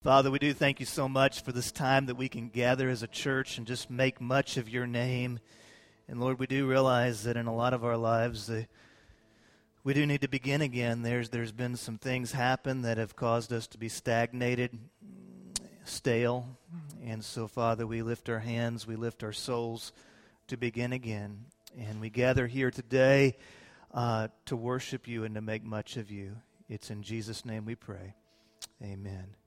Father, we do thank you so much for this time that we can gather as a church and just make much of your name. And Lord, we do realize that in a lot of our lives, we do need to begin again. There's, there's been some things happen that have caused us to be stagnated, stale. And so, Father, we lift our hands, we lift our souls to begin again. And we gather here today uh, to worship you and to make much of you. It's in Jesus' name we pray. Amen.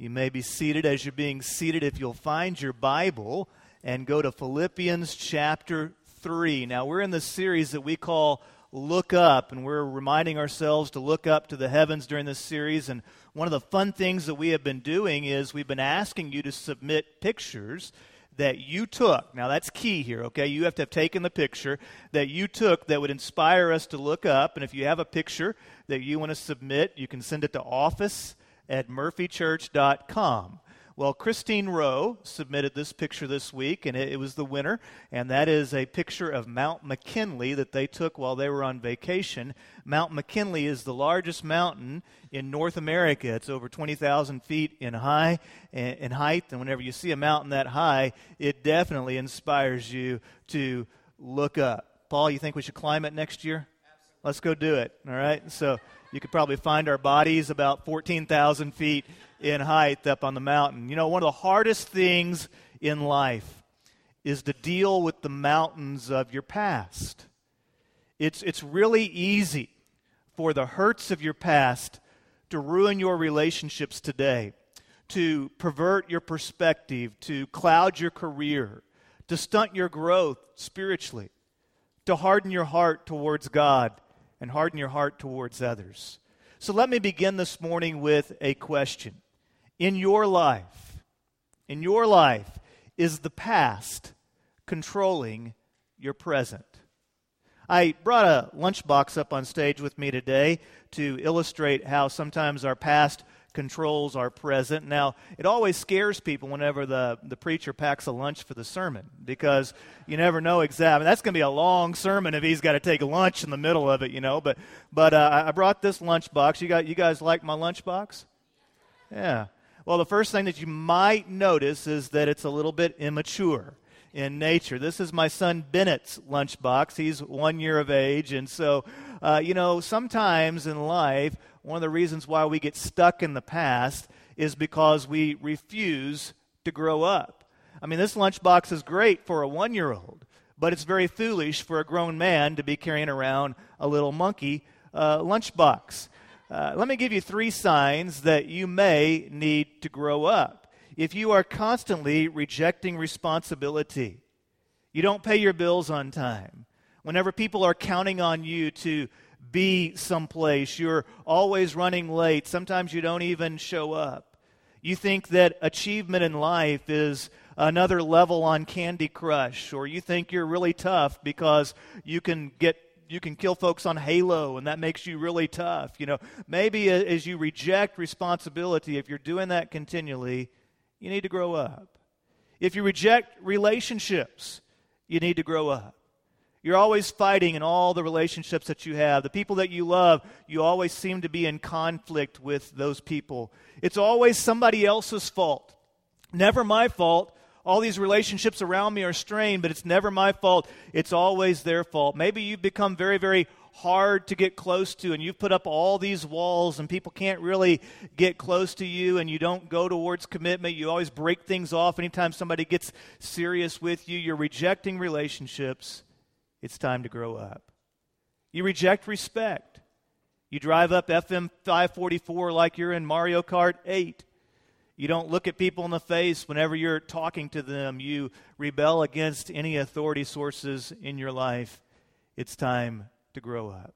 You may be seated as you're being seated if you'll find your Bible and go to Philippians chapter 3. Now, we're in the series that we call Look Up, and we're reminding ourselves to look up to the heavens during this series. And one of the fun things that we have been doing is we've been asking you to submit pictures that you took. Now, that's key here, okay? You have to have taken the picture that you took that would inspire us to look up. And if you have a picture that you want to submit, you can send it to office at murphychurch.com. Well, Christine Rowe submitted this picture this week, and it, it, was the winner. And that is a picture of Mount McKinley that they took while they were on vacation. Mount McKinley is the largest mountain in North America. It's over 20,000 feet in, high, in height. And whenever you see a mountain that high, it definitely inspires you to look up. Paul, you think we should climb it next year? Absolutely. Let's go do it. All right? So you could probably find our bodies about 14,000 feet in height up on the mountain. You know, one of the hardest things in life is to deal with the mountains of your past. It's, it's really easy for the hurts of your past to ruin your relationships today, to pervert your perspective, to cloud your career, to stunt your growth spiritually, to harden your heart towards God and harden your heart towards others. So let me begin this morning with a question. In your life, in your life, is the past controlling your present? I brought a lunchbox up on stage with me today to illustrate how sometimes our past controls are present. Now, it always scares people whenever the, the preacher packs a lunch for the sermon because you never know exactly. That's going to be a long sermon if he's got to take lunch in the middle of it, you know. But, but uh, I brought this lunchbox. You, got, you guys like my lunchbox? Yeah. Well, the first thing that you might notice is that it's a little bit immature in nature. This is my son Bennett's lunchbox. He's one year of age. And so, uh, you know, sometimes in life, one of the reasons why we get stuck in the past is because we refuse to grow up. I mean, this lunchbox is great for a one year old, but it's very foolish for a grown man to be carrying around a little monkey uh, lunchbox. Uh, let me give you three signs that you may need to grow up. If you are constantly rejecting responsibility, you don't pay your bills on time, whenever people are counting on you to be someplace. You're always running late. Sometimes you don't even show up. You think that achievement in life is another level on Candy Crush, or you think you're really tough because you can get you can kill folks on Halo and that makes you really tough. You know, maybe as you reject responsibility, if you're doing that continually, you need to grow up. If you reject relationships, you need to grow up. You're always fighting in all the relationships that you have. The people that you love, you always seem to be in conflict with those people. It's always somebody else's fault. Never my fault. All these relationships around me are strained, but it's never my fault. It's always their fault. Maybe you've become very, very hard to get close to, and you've put up all these walls, and people can't really get close to you, and you don't go towards commitment. You always break things off anytime somebody gets serious with you. You're rejecting relationships it's time to grow up. You reject respect. You drive up FM 544 like you're in Mario Kart 8. You don't look at people in the face whenever you're talking to them. You rebel against any authority sources in your life. It's time to grow up.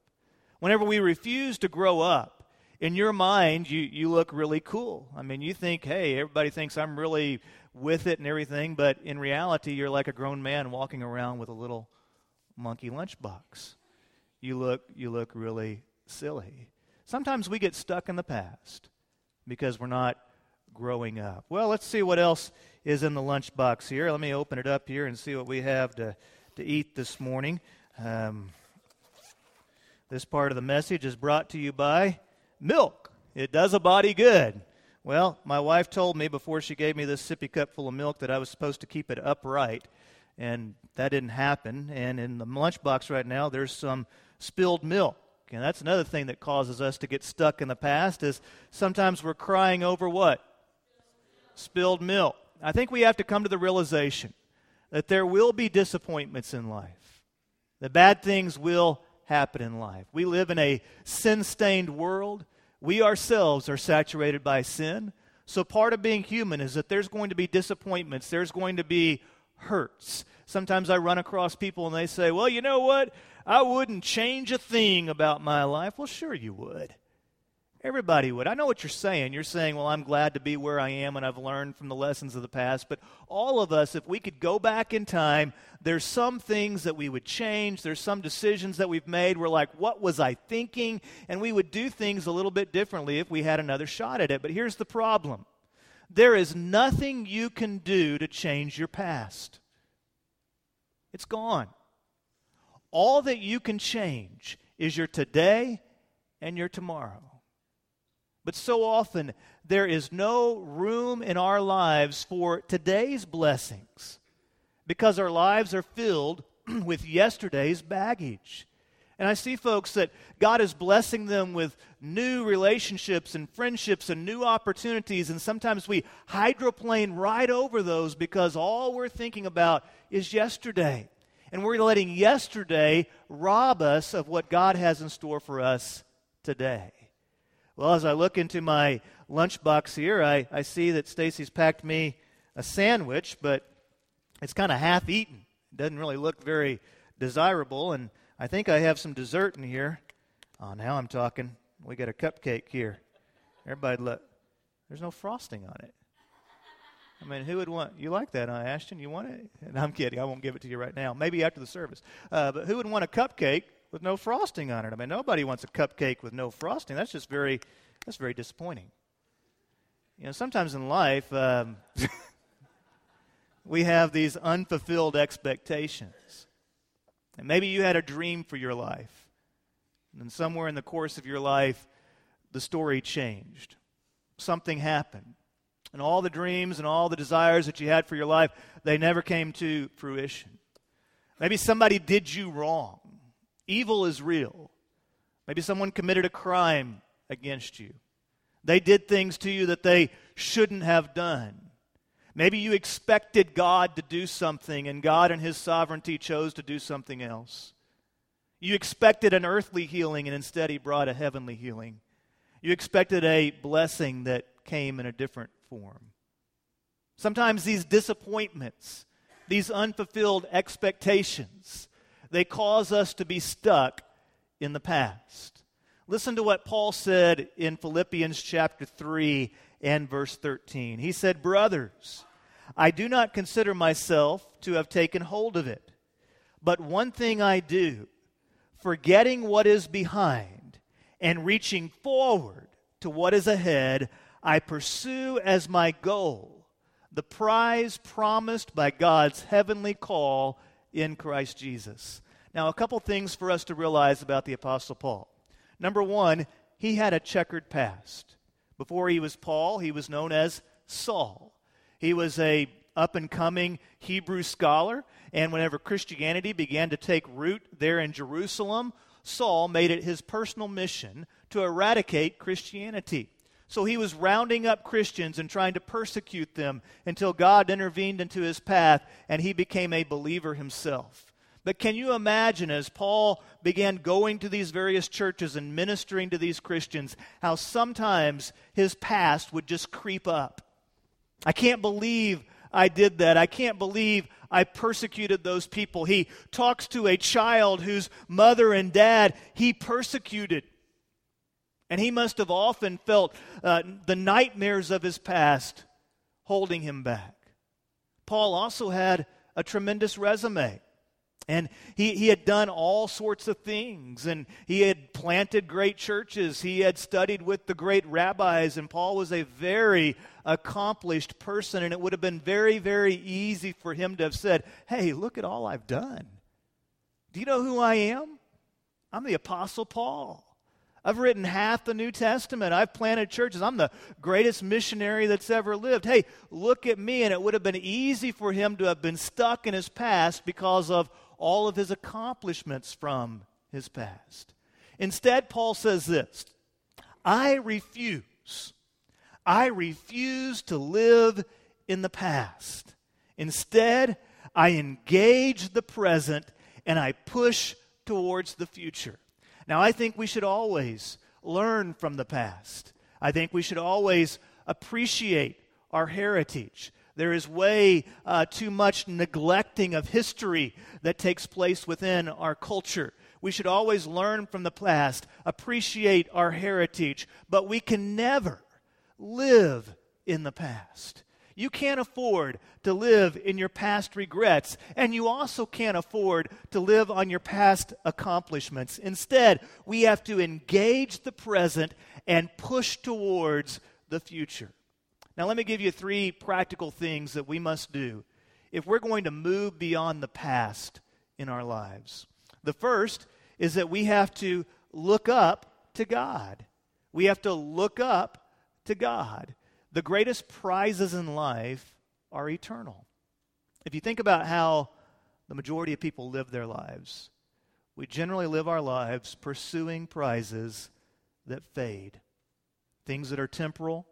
Whenever we refuse to grow up, in your mind, you, you look really cool. I mean, you think, hey, everybody thinks I'm really with it and everything, but in reality, you're like a grown man walking around with a little monkey lunchbox. You look, you look really silly. Sometimes we get stuck in the past because we're not growing up. Well, let's see what else is in the lunchbox here. Let me open it up here and see what we have to, to eat this morning. Um, this part of the message is brought to you by milk. It does a body good. Well, my wife told me before she gave me this sippy cup full of milk that I was supposed to keep it upright, and that didn't happen. And in the lunchbox right now, there's some spilled milk. And that's another thing that causes us to get stuck in the past is sometimes we're crying over what? Spilled milk. I think we have to come to the realization that there will be disappointments in life. The bad things will happen in life. We live in a sin stained world. We ourselves are saturated by sin. So, part of being human is that there's going to be disappointments, there's going to be hurts. Sometimes I run across people and they say, Well, you know what? I wouldn't change a thing about my life. Well, sure you would. Everybody would. I know what you're saying. You're saying, well, I'm glad to be where I am and I've learned from the lessons of the past. But all of us, if we could go back in time, there's some things that we would change. There's some decisions that we've made. We're like, what was I thinking? And we would do things a little bit differently if we had another shot at it. But here's the problem there is nothing you can do to change your past, it's gone. All that you can change is your today and your tomorrow. But so often, there is no room in our lives for today's blessings because our lives are filled with yesterday's baggage. And I see folks that God is blessing them with new relationships and friendships and new opportunities, and sometimes we hydroplane right over those because all we're thinking about is yesterday. And we're letting yesterday rob us of what God has in store for us today. Well, as I look into my lunchbox here, I, I see that Stacy's packed me a sandwich, but it's kind of half eaten. It doesn't really look very desirable, and I think I have some dessert in here. Oh, now I'm talking. We got a cupcake here. Everybody look. There's no frosting on it. I mean, who would want? You like that, huh, Ashton? You want it? And I'm kidding. I won't give it to you right now. Maybe after the service. Uh, but who would want a cupcake with no frosting on it. I mean, nobody wants a cupcake with no frosting. That's just very, that's very disappointing. You know, sometimes in life, um, we have these unfulfilled expectations. And maybe you had a dream for your life. And somewhere in the course of your life, the story changed. Something happened. And all the dreams and all the desires that you had for your life, they never came to fruition. Maybe somebody did you wrong. Evil is real. Maybe someone committed a crime against you. They did things to you that they shouldn't have done. Maybe you expected God to do something, and God, in His sovereignty, chose to do something else. You expected an earthly healing, and instead, He brought a heavenly healing. You expected a blessing that came in a different form. Sometimes these disappointments, these unfulfilled expectations, they cause us to be stuck in the past. Listen to what Paul said in Philippians chapter 3 and verse 13. He said, Brothers, I do not consider myself to have taken hold of it, but one thing I do, forgetting what is behind and reaching forward to what is ahead, I pursue as my goal the prize promised by God's heavenly call in Christ Jesus. Now, a couple things for us to realize about the Apostle Paul. Number one, he had a checkered past. Before he was Paul, he was known as Saul. He was a up and coming Hebrew scholar, and whenever Christianity began to take root there in Jerusalem, Saul made it his personal mission to eradicate Christianity. So he was rounding up Christians and trying to persecute them until God intervened into his path and he became a believer himself. But can you imagine as Paul began going to these various churches and ministering to these Christians, how sometimes his past would just creep up? I can't believe I did that. I can't believe I persecuted those people. He talks to a child whose mother and dad he persecuted. And he must have often felt uh, the nightmares of his past holding him back. Paul also had a tremendous resume. And he, he had done all sorts of things, and he had planted great churches. He had studied with the great rabbis, and Paul was a very accomplished person, and it would have been very, very easy for him to have said, Hey, look at all I've done. Do you know who I am? I'm the Apostle Paul. I've written half the New Testament. I've planted churches. I'm the greatest missionary that's ever lived. Hey, look at me. And it would have been easy for him to have been stuck in his past because of all of his accomplishments from his past. Instead, Paul says this I refuse. I refuse to live in the past. Instead, I engage the present and I push towards the future. Now, I think we should always learn from the past. I think we should always appreciate our heritage. There is way uh, too much neglecting of history that takes place within our culture. We should always learn from the past, appreciate our heritage, but we can never live in the past. You can't afford to live in your past regrets, and you also can't afford to live on your past accomplishments. Instead, we have to engage the present and push towards the future. Now, let me give you three practical things that we must do if we're going to move beyond the past in our lives. The first is that we have to look up to God. We have to look up to God. The greatest prizes in life are eternal. If you think about how the majority of people live their lives, we generally live our lives pursuing prizes that fade, things that are temporal,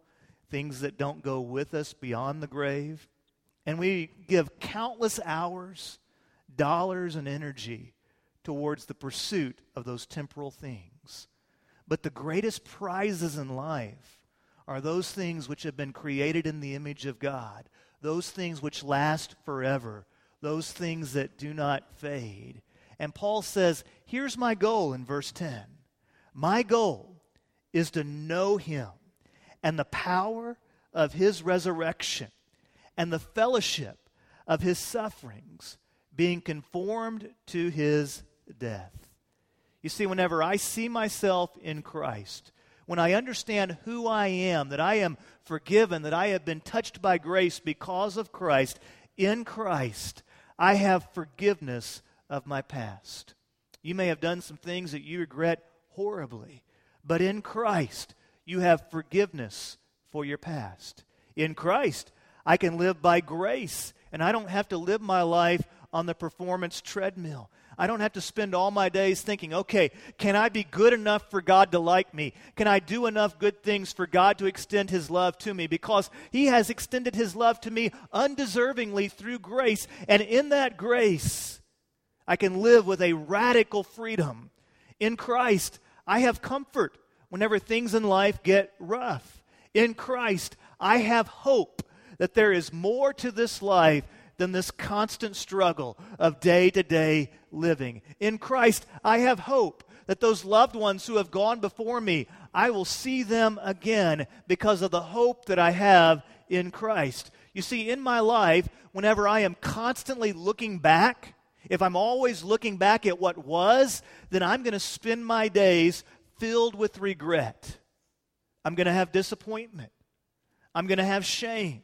things that don't go with us beyond the grave. And we give countless hours, dollars, and energy towards the pursuit of those temporal things. But the greatest prizes in life are those things which have been created in the image of God, those things which last forever, those things that do not fade. And Paul says, Here's my goal in verse 10. My goal is to know him and the power of his resurrection and the fellowship of his sufferings, being conformed to his death. You see, whenever I see myself in Christ, when I understand who I am, that I am forgiven, that I have been touched by grace because of Christ, in Christ, I have forgiveness of my past. You may have done some things that you regret horribly, but in Christ, you have forgiveness for your past. In Christ, I can live by grace, and I don't have to live my life on the performance treadmill. I don't have to spend all my days thinking, okay, can I be good enough for God to like me? Can I do enough good things for God to extend His love to me? Because He has extended His love to me undeservingly through grace. And in that grace, I can live with a radical freedom. In Christ, I have comfort whenever things in life get rough. In Christ, I have hope that there is more to this life than this constant struggle of day to day living. In Christ, I have hope that those loved ones who have gone before me, I will see them again because of the hope that I have in Christ. You see, in my life, whenever I am constantly looking back, if I'm always looking back at what was, then I'm going to spend my days filled with regret. I'm going to have disappointment. I'm going to have shame.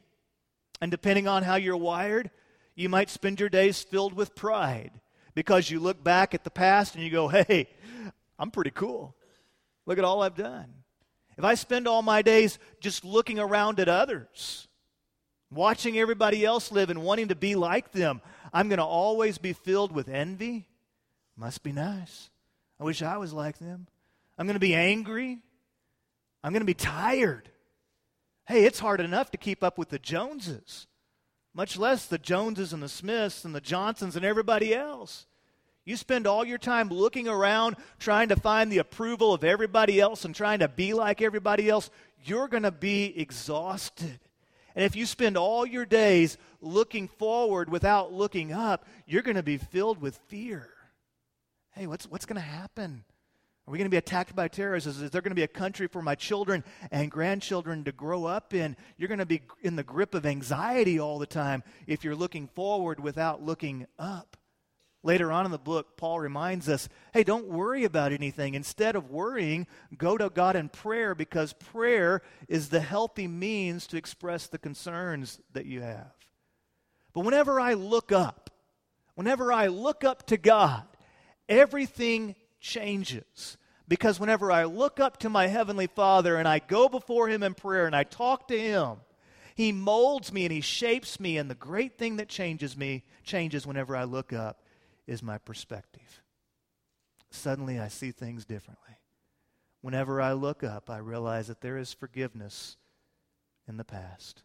And depending on how you're wired, you might spend your days filled with pride because you look back at the past and you go, hey, I'm pretty cool. Look at all I've done. If I spend all my days just looking around at others, watching everybody else live and wanting to be like them, I'm going to always be filled with envy. Must be nice. I wish I was like them. I'm going to be angry. I'm going to be tired. Hey, it's hard enough to keep up with the Joneses much less the Joneses and the Smiths and the Johnsons and everybody else. You spend all your time looking around trying to find the approval of everybody else and trying to be like everybody else, you're going to be exhausted. And if you spend all your days looking forward without looking up, you're going to be filled with fear. Hey, what's, what's going to happen? Are we going to be attacked by terrorists? Is there going to be a country for my children and grandchildren to grow up in? You're going to be in the grip of anxiety all the time if you're looking forward without looking up. Later on in the book, Paul reminds us hey, don't worry about anything. Instead of worrying, go to God in prayer because prayer is the healthy means to express the concerns that you have. But whenever I look up, whenever I look up to God, everything changes Because whenever I look up to my Heavenly Father and I go before Him in prayer and I talk to Him, He molds me and He shapes me. And the great thing that changes me, changes whenever I look up, is my perspective. Suddenly I see things differently. Whenever I look up, I realize that there is forgiveness in the past,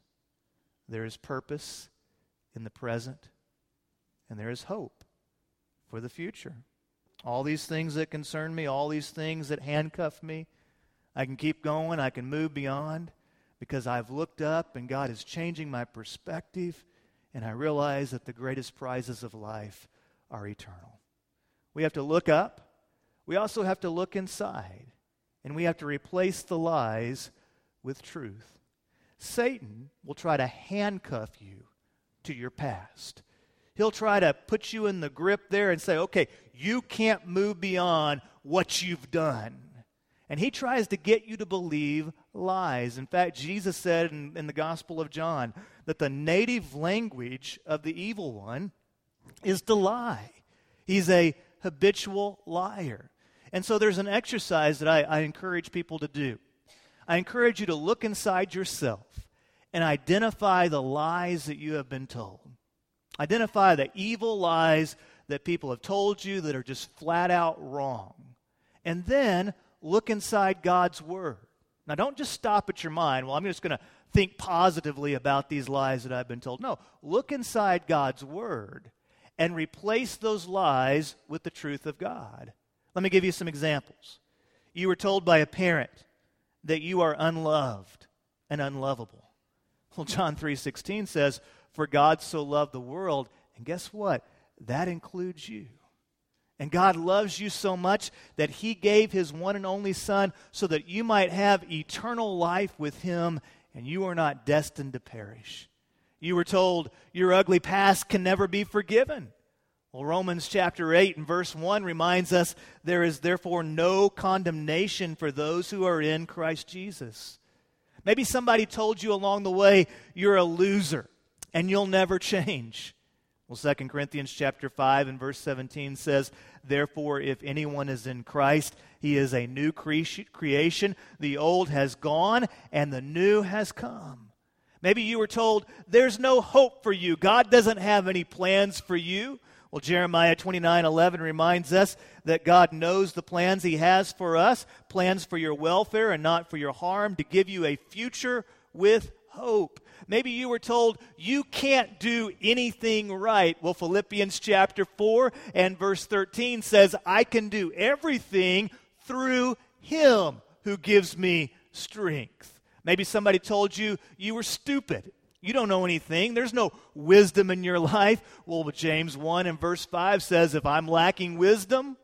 there is purpose in the present, and there is hope for the future. All these things that concern me, all these things that handcuff me, I can keep going, I can move beyond because I've looked up and God is changing my perspective, and I realize that the greatest prizes of life are eternal. We have to look up, we also have to look inside, and we have to replace the lies with truth. Satan will try to handcuff you to your past. He'll try to put you in the grip there and say, okay, you can't move beyond what you've done. And he tries to get you to believe lies. In fact, Jesus said in, in, the Gospel of John that the native language of the evil one is to lie. He's a habitual liar. And so there's an exercise that I, I encourage people to do. I encourage you to look inside yourself and identify the lies that you have been told. Identify the evil lies that people have told you that are just flat out wrong. And then look inside God's Word. Now, don't just stop at your mind. Well, I'm just going to think positively about these lies that I've been told. No, look inside God's Word and replace those lies with the truth of God. Let me give you some examples. You were told by a parent that you are unloved and unlovable. Well, John 3:16 says, "For God so loved the world," and guess what? That includes you. And God loves you so much that he gave his one and only son so that you might have eternal life with him and you are not destined to perish. You were told your ugly past can never be forgiven. Well, Romans chapter 8 and verse 1 reminds us there is therefore no condemnation for those who are in Christ Jesus. Maybe somebody told you along the way you're a loser and you'll never change. Well, 2 Corinthians chapter 5 and verse 17 says, Therefore, if anyone is in Christ, he is a new creation. The old has gone and the new has come. Maybe you were told there's no hope for you. God doesn't have any plans for you. Well, Jeremiah 29 11 reminds us that God knows the plans He has for us plans for your welfare and not for your harm, to give you a future with hope. Maybe you were told you can't do anything right. Well, Philippians chapter 4 and verse 13 says, I can do everything through Him who gives me strength. Maybe somebody told you you were stupid. You don't know anything. There's no wisdom in your life. Well, James 1 and verse 5 says, If I'm lacking wisdom,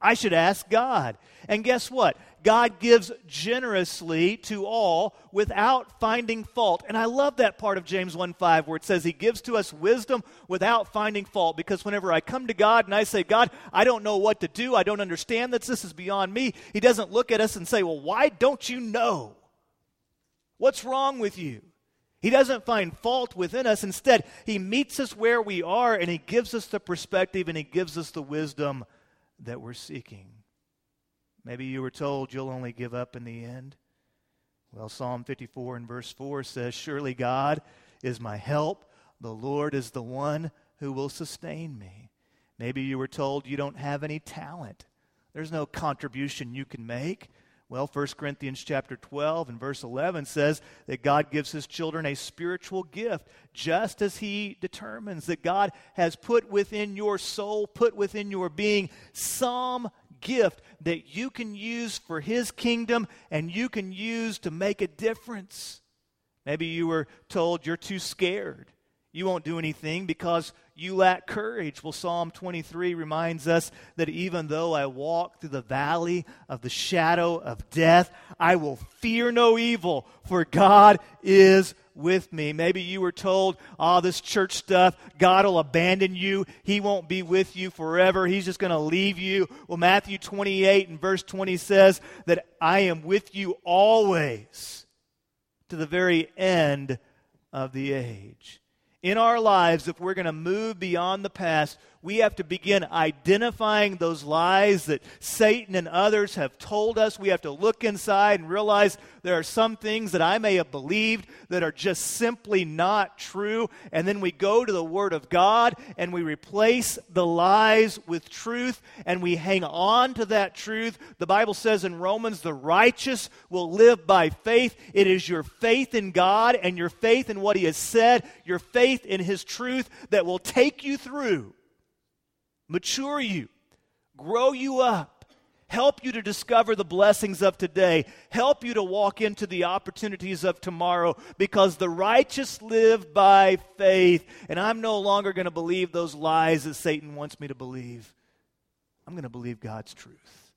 I should ask God. And guess what? God gives generously to all without finding fault. And I love that part of James 1 5 where it says he gives to us wisdom without finding fault. Because whenever I come to God and I say, God, I don't know what to do, I don't understand this, this is beyond me, he doesn't look at us and say, Well, why don't you know? What's wrong with you? He doesn't find fault within us. Instead, He meets us where we are and He gives us the perspective and He gives us the wisdom that we're seeking. Maybe you were told you'll only give up in the end. Well, Psalm 54 and verse 4 says, Surely God is my help. The Lord is the one who will sustain me. Maybe you were told you don't have any talent. There's no contribution you can make. Well, 1 Corinthians chapter 12 and verse 11 says that God gives his children a spiritual gift just as he determines that God has put within your soul, put within your being some gift that you can use for his kingdom and you can use to make a difference. Maybe you were told you're too scared. You won't do anything because you lack courage. Well, Psalm 23 reminds us that even though I walk through the valley of the shadow of death, I will fear no evil, for God is with me. Maybe you were told, oh, this church stuff, God will abandon you. He won't be with you forever. He's just going to leave you. Well, Matthew 28 and verse 20 says that I am with you always to the very end of the age. In our lives, if we're going to move beyond the past, we have to begin identifying those lies that Satan and others have told us. We have to look inside and realize there are some things that I may have believed that are just simply not true. And then we go to the Word of God and we replace the lies with truth and we hang on to that truth. The Bible says in Romans, the righteous will live by faith. It is your faith in God and your faith in what He has said, your faith in His truth that will take you through mature you, grow you up, help you to discover the blessings of today, help you to walk into the opportunities of tomorrow because the righteous live by faith. And I'm no longer going to believe those lies that Satan wants me to believe. I'm going to believe God's truth.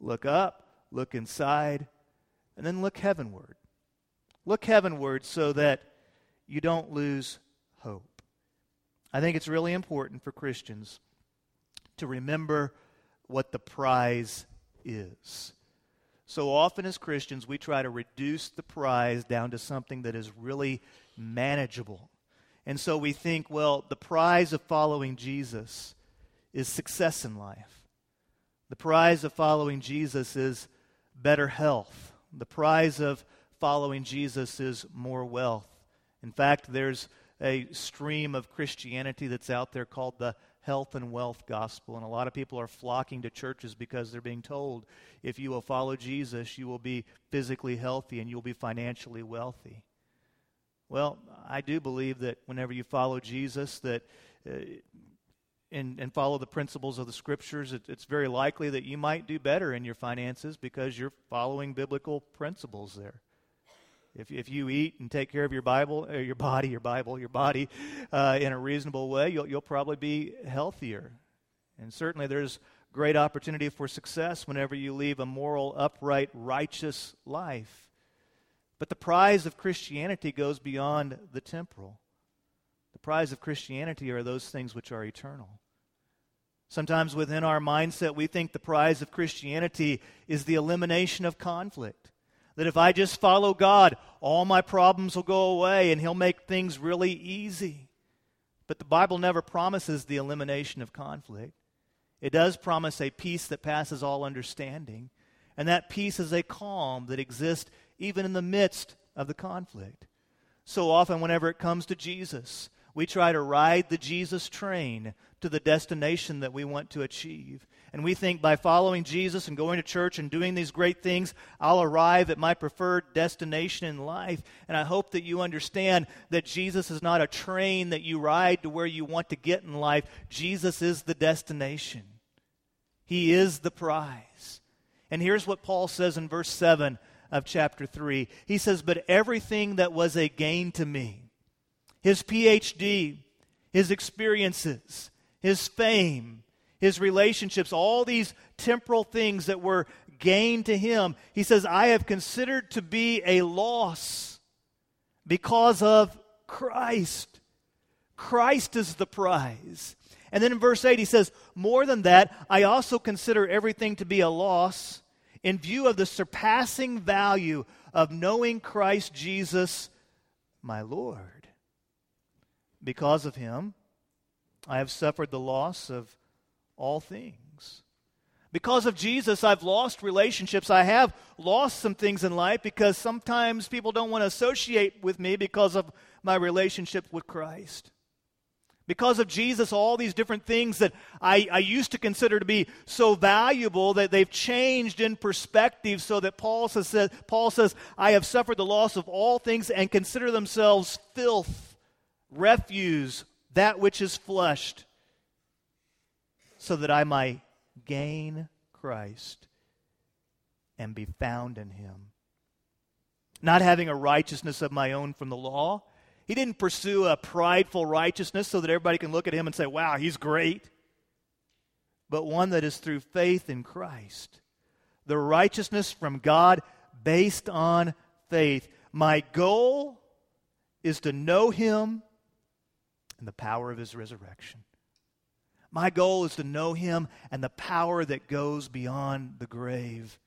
Look up, look inside, and then look heavenward. Look heavenward so that you don't lose hope. I think it's really important for Christians to remember what the prize is. So often, as Christians, we try to reduce the prize down to something that is really manageable. And so we think, well, the prize of following Jesus is success in life. The prize of following Jesus is better health. The prize of following Jesus is more wealth. In fact, there's a stream of Christianity that's out there called the health and wealth gospel. And a lot of people are flocking to churches because they're being told if you will follow Jesus, you will be physically healthy and you'll be financially wealthy. Well, I do believe that whenever you follow Jesus, that uh, and, and, follow the principles of the scriptures, it, it's very likely that you might do better in your finances because you're following biblical principles there. If, if you eat and take care of your Bible, uh, your body, your Bible, your body uh, in a reasonable way, you'll, you'll probably be healthier. And certainly there's great opportunity for success whenever you leave a moral, upright, righteous life. But the prize of Christianity goes beyond the temporal. The prize of Christianity are those things which are eternal. Sometimes within our mindset, we think the prize of Christianity is the elimination of conflict. That if I just follow God, all my problems will go away and He'll make things really easy. But the Bible never promises the elimination of conflict. It does promise a peace that passes all understanding. And that peace is a calm that exists even in the midst of the conflict. So often, whenever it comes to Jesus, we try to ride the Jesus train to the destination that we want to achieve. And we think by following Jesus and going to church and doing these great things, I'll arrive at my preferred destination in life. And I hope that you understand that Jesus is not a train that you ride to where you want to get in life. Jesus is the destination, He is the prize. And here's what Paul says in verse 7 of chapter 3. He says, But everything that was a gain to me, his PhD, his experiences, his fame, his relationships, all these temporal things that were gain to him, he says, I have considered to be a loss because of Christ. Christ is the prize. And then in verse 8, he says, More than that, I also consider everything to be a loss in view of the surpassing value of knowing Christ Jesus, my Lord. Because of him, I have suffered the loss of all things. Because of Jesus, I've lost relationships. I have lost some things in life because sometimes people don't want to associate with me because of my relationship with Christ. Because of Jesus, all these different things that I, I used to consider to be so valuable that they've changed in perspective so that Paul says, Paul says, I have suffered the loss of all things and consider themselves filth, refuse, that which is flushed, so that I might gain Christ and be found in him. Not having a righteousness of my own from the law. He didn't pursue a prideful righteousness so that everybody can look at him and say, wow, he's great. But one that is through faith in Christ. The righteousness from God based on faith. My goal is to know him and the power of his resurrection. My goal is to know him and the power that goes beyond the grave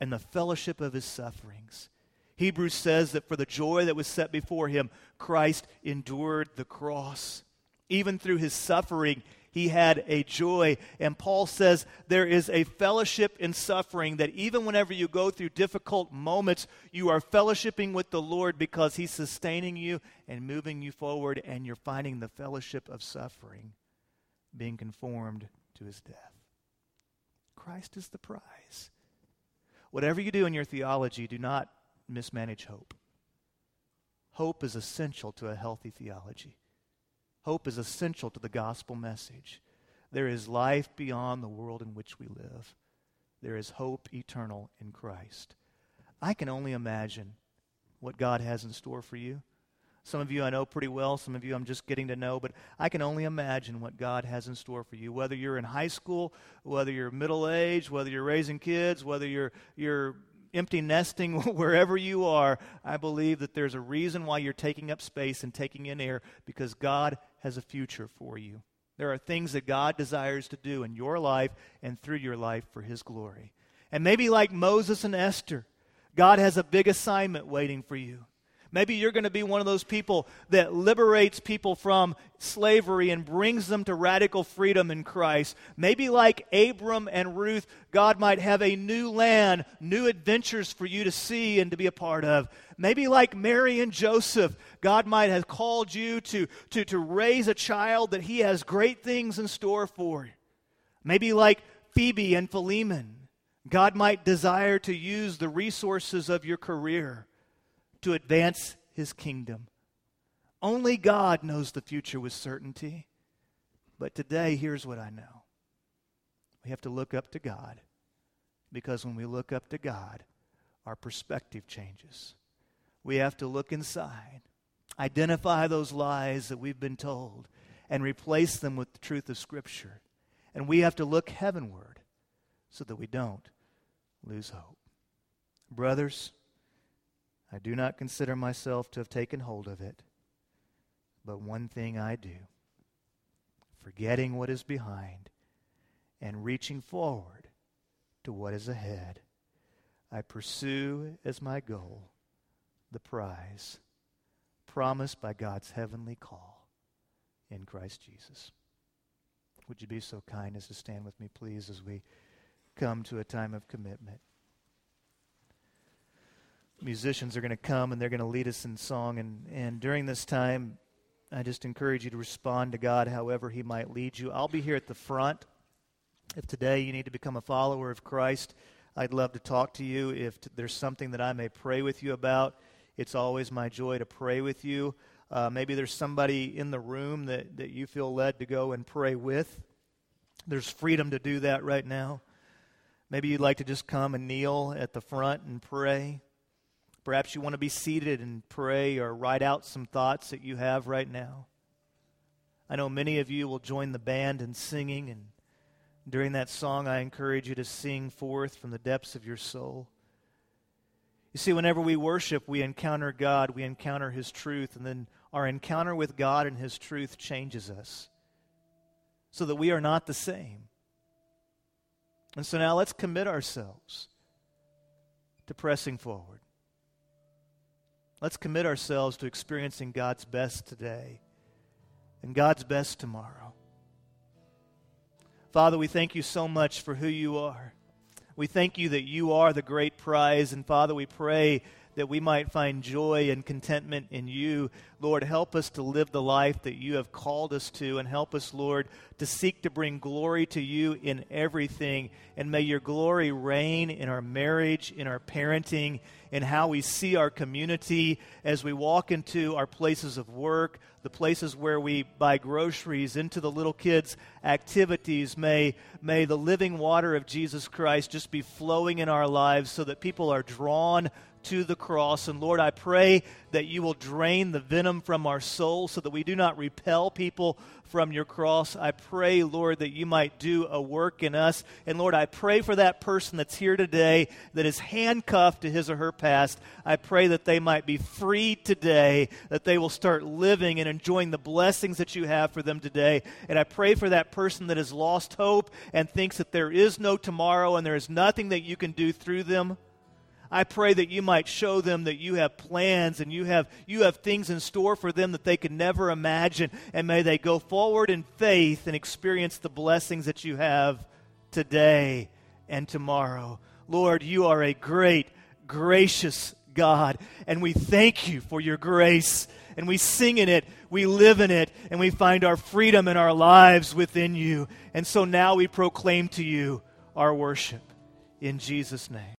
and the fellowship of his sufferings. Hebrews says that for the joy that was set before him, Christ endured the cross. Even through his suffering, he had a joy. And Paul says there is a fellowship in suffering that even whenever you go through difficult moments, you are fellowshipping with the Lord because he's sustaining you and moving you forward, and you're finding the fellowship of suffering, being conformed to his death. Christ is the prize. Whatever you do in your theology, do not mismanage hope. Hope is essential to a healthy theology. Hope is essential to the gospel message. There is life beyond the world in which we live. There is hope eternal in Christ. I can only imagine what God has in store for you. Some of you I know pretty well, some of you I'm just getting to know, but I can only imagine what God has in store for you. Whether you're in high school, whether you're middle aged, whether you're raising kids, whether you're, you're empty nesting wherever you are, I believe that there's a reason why you're taking up space and taking in air because God has a future for you. There are things that God desires to do in your life and through your life for His glory. And maybe like Moses and Esther, God has a big assignment waiting for you. Maybe you're going to be one of those people that liberates people from slavery and brings them to radical freedom in Christ. Maybe, like Abram and Ruth, God might have a new land, new adventures for you to see and to be a part of. Maybe, like Mary and Joseph, God might have called you to, to, to raise a child that He has great things in store for. Maybe, like Phoebe and Philemon, God might desire to use the resources of your career to advance his kingdom. Only God knows the future with certainty. But today, here's what I know we have to look up to God because when we look up to God, our perspective changes. We have to look inside, identify those lies that we've been told, and replace them with the truth of Scripture. And we have to look heavenward so that we don't lose hope. Brothers, I do not consider myself to have taken hold of it, but one thing I do, forgetting what is behind and reaching forward to what is ahead, I pursue as my goal the prize promised by God's heavenly call in Christ Jesus. Would you be so kind as to stand with me, please, as we come to a time of commitment? Musicians are going to come and they're going to lead us in song. And, and during this time, I just encourage you to respond to God however He might lead you. I'll be here at the front. If today you need to become a follower of Christ, I'd love to talk to you. If t- there's something that I may pray with you about, it's always my joy to pray with you. Uh, maybe there's somebody in the room that, that you feel led to go and pray with. There's freedom to do that right now. Maybe you'd like to just come and kneel at the front and pray. Perhaps you want to be seated and pray or write out some thoughts that you have right now. I know many of you will join the band in singing, and during that song, I encourage you to sing forth from the depths of your soul. You see, whenever we worship, we encounter God, we encounter His truth, and then our encounter with God and His truth changes us so that we are not the same. And so now let's commit ourselves to pressing forward. Let's commit ourselves to experiencing God's best today and God's best tomorrow. Father, we thank you so much for who you are. We thank you that you are the great prize. And Father, we pray that we might find joy and contentment in you. Lord, help us to live the life that you have called us to, and help us, Lord, to seek to bring glory to you in everything. And may your glory reign in our marriage, in our parenting, in how we see our community as we walk into our places of work, the places where we buy groceries, into the little kids' activities. May, may the living water of Jesus Christ just be flowing in our lives so that people are drawn to the cross. And Lord, I pray that you will drain the venom from our souls so that we do not repel people from your cross. I pray, Lord, that you might do a work in us. And Lord, I pray for that person that's here today that is handcuffed to his or her past. I pray that they might be free today, that they will start living and enjoying the blessings that you have for them today. And I pray for that person that has lost hope and thinks that there is no tomorrow and there is nothing that you can do through them. I pray that you might show them that you have plans and you have, you have things in store for them that they could never imagine. And may they go forward in faith and experience the blessings that you have today and tomorrow. Lord, you are a great, gracious God, and we thank you for your grace. And we sing in it, we live in it, and we find our freedom in our lives within you. And so now we proclaim to you our worship in Jesus' name.